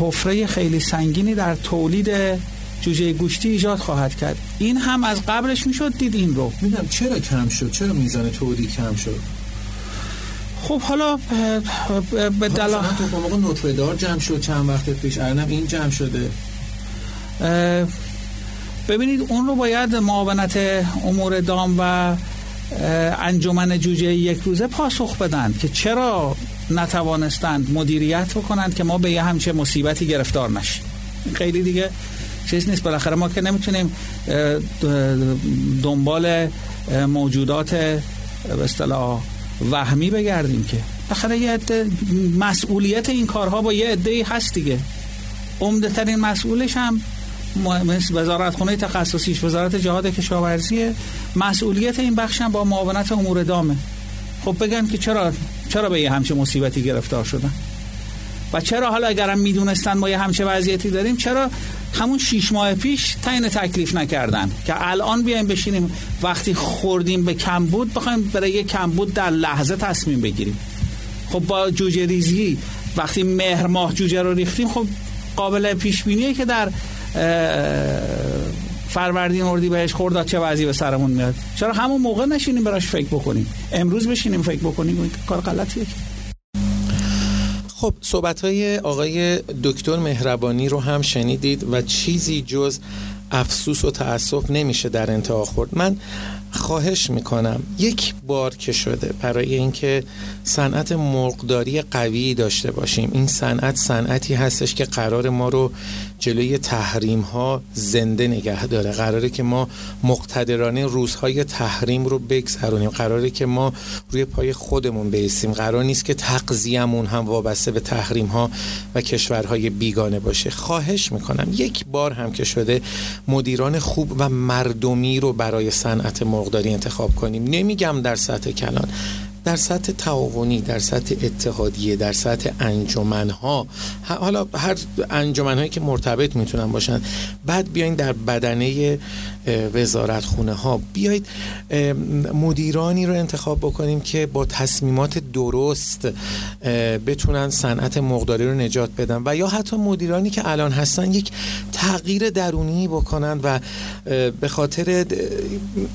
حفره خیلی سنگینی در تولید جوجه گوشتی ایجاد خواهد کرد. این هم از قبلش می‌شد دید این رو. می‌دونم چرا کم شد؟ چرا میزان تولید کم شد؟ خب حالا به دلا تو موقع نوتردار جمع شد چند وقت پیش الانم این جمع شده. ببینید اون رو باید معاونت امور دام و انجمن جوجه یک روزه پاسخ بدن که چرا نتوانستند مدیریت بکنند که ما به یه همچه مصیبتی گرفتار نشیم. خیلی دیگه چیز نیست. بالاخره ما که نمی‌تونیم دنبال موجودات به اصطلاح وهمی بگردیم که. بالاخره یه عده مسئولیت این کارها با یه عده هست دیگه. عمده ترین مسئولش هم وزارت خونه تخصصیش وزارت جهاد کشاورزی مسئولیت این بخش هم با معاونت امور دامه خب بگن که چرا چرا به یه همچه مصیبتی گرفتار شدن؟ و چرا حالا اگرم می‌دونستن ما یه همچه وضعیتی داریم چرا همون شیش ماه پیش تعیین تکلیف نکردن که الان بیایم بشینیم. وقتی خوردیم به کمبود بخوایم برای یه کمبود در لحظه تصمیم بگیریم. خب با جوجه ریزی وقتی مهر ماه جوجه رو ریختیم خب قابل پیش بینیه که در فروردین اردی بهش خورداد چه وضعی به سرمون میاد؟ چرا همون موقع نشینیم براش فکر بکنیم؟ امروز بشینیم فکر بکنیم؟ کار غلطیه خب صحبت های آقای دکتر مهربانی رو هم شنیدید و چیزی جز افسوس و تاسف نمیشه در انتها خورد. من خواهش می‌کنم. یک بار که شده برای اینکه صنعت مرغداری قوی داشته باشیم. این صنعت صنعتی هستش که قرار ما رو جلوی تحریم ها زنده نگه داره. قراره که ما مقتدرانه روزهای تحریم رو بگذرونیم. قراره که ما روی پای خودمون بیستیم قرار نیست که تقضیمون هم وابسته به تحریم ها و کشورهای بیگانه باشه. خواهش می‌کنم. یک بار هم که شده مدیران خوب و مردمی رو برای صنعت مرغداری انتخاب کنیم. نمیگم در سطح کلان در سطح تعاونی در سطح اتحادیه در سطح انجمنها. حالا هر انجمنهایی که مرتبط می‌تونن باشن. بعد بیاین در بدنه وزارت خونه ها بیایید مدیرانی رو انتخاب بکنیم که با تصمیمات درست بتونن صنعت مقداری رو نجات بدن و یا حتی مدیرانی که الان هستن یک تغییر درونی بکنن و به خاطر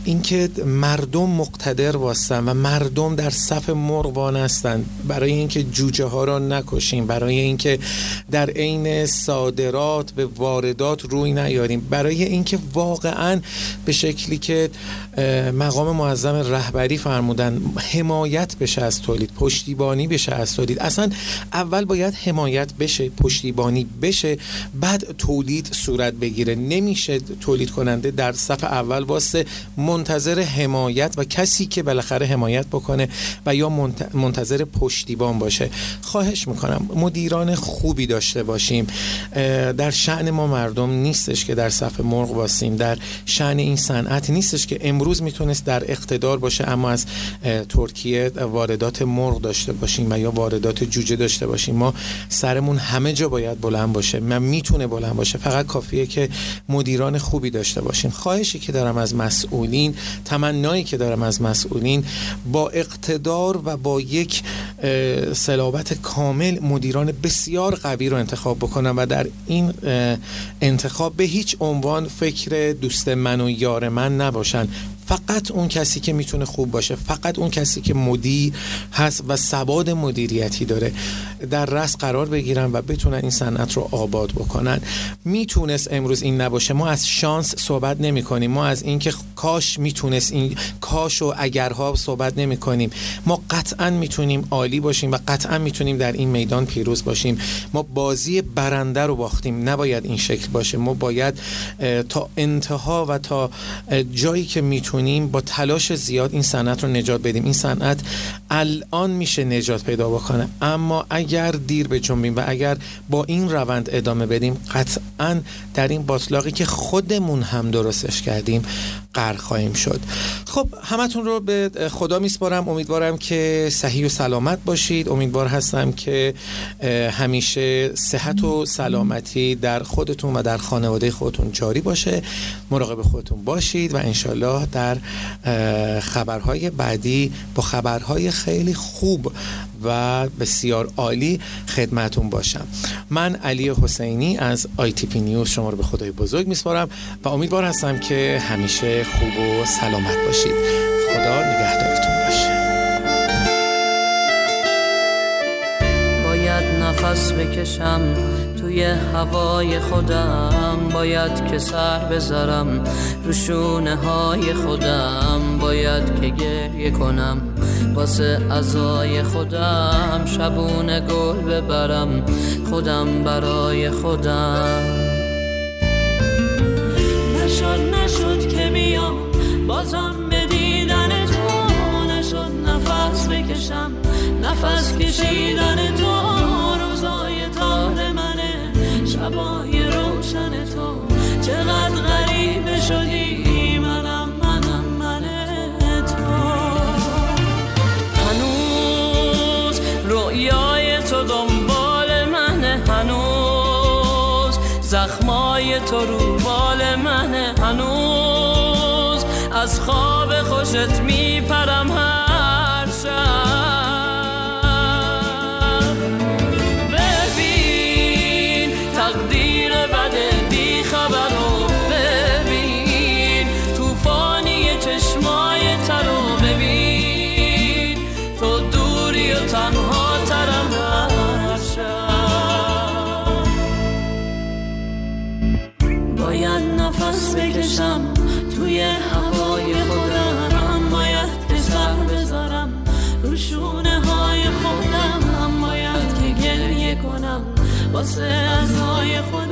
اینکه مردم مقتدر واسن و مردم در صف مرغ هستند برای اینکه جوجه ها را نکشیم برای اینکه در عین صادرات به واردات روی نیاریم برای اینکه واقعا به شکلی که مقام معظم رهبری فرمودن حمایت بشه از تولید پشتیبانی بشه از تولید. اصلا اول باید حمایت بشه پشتیبانی بشه بعد تولید صورت بگیره. نمیشه تولید کننده در صف اول واسه منتظر حمایت و کسی که بالاخره حمایت بکنه و یا منتظر پشتیبان باشه. خواهش می‌کنم مدیران خوبی داشته باشیم. در شعن ما مردم نیستش که در صف مرغ باسیم در شعن این صنعت نیستش که امروز می‌تونست در اقتدار باشه اما از ترکیه واردات مرغ داشته باشیم و یا واردات جوجه داشته باشیم. ما سرمون همه جا باید بلند باشه. من می‌تونه بلند باشه. فقط کافیه که مدیران خوبی داشته باشیم. خواهشی که دارم از مسئولین تمنایی که دارم از مسئولین با اقتدار و با یک سلابت کامل مدیران بسیار قوی رو انتخاب بکنم و در این انتخاب به هیچ عنوان فکر دوست من و یار من نباشن فقط اون کسی که می‌تونه خوب باشه فقط اون کسی که مدیر هست و سواد مدیریتی داره در رس قرار بگیرن و بتونن این صنعت رو آباد بکنن. می‌تونست امروز این نباشه. ما از شانس صحبت نمی کنیم ما از اینکه کاش می‌تونست این کاش و اگرها صحبت نمی کنیم ما قطعا می‌تونیم عالی باشیم و قطعا می‌تونیم در این میدان پیروز باشیم. ما بازی برنده رو باختیم. نباید این شکل باشه. ما باید تا انتها و تا جایی که می‌تونیم با تلاش زیاد این صنعت رو نجات بدیم. این صنعت الان میشه نجات پیدا بکنه. اما اگر دیر به جنبیم و اگر با این روند ادامه بدیم قطعا در این باطلاقی که خودمون هم درستش کردیم غرق خواهیم شد. خب همتون رو به خدا میسپارم. امیدوارم که صحیح و سلامت باشید. امیدوار هستم که همیشه صحت و سلامتی در خودتون و در خانواده خودتون جاری باشه مراقب خودتون باشید و انشالله در خبرهای بعدی با خبرهای خیلی خوب و بسیار عالی خدمتون باشم. من علی حسینی از آی تی پی نیوز شما رو به خدای بزرگ میسپارم و امیدوار هستم که همیشه خوب و سلامت باشید. خدا نگهدارتون باشه. باید نفس بکشم توی هوای خودم باید که سر بذارم روشونه های خودم. باید که گریه کنم واسه ازای خودم. شبونه گل ببرم خودم برای خودم. نشد نشد که بیام بازم به دیدن تو. نشد نفس بکشم نفس کشیدن تو. شبای روشن تو. چقدر غریب شدی؟ منم منم من تو. هنوز رویای تو دنبال منه هنوز زخمای تو رو بال منه. هنوز از خواب خوشت میپرم. هر واسه ازای خودم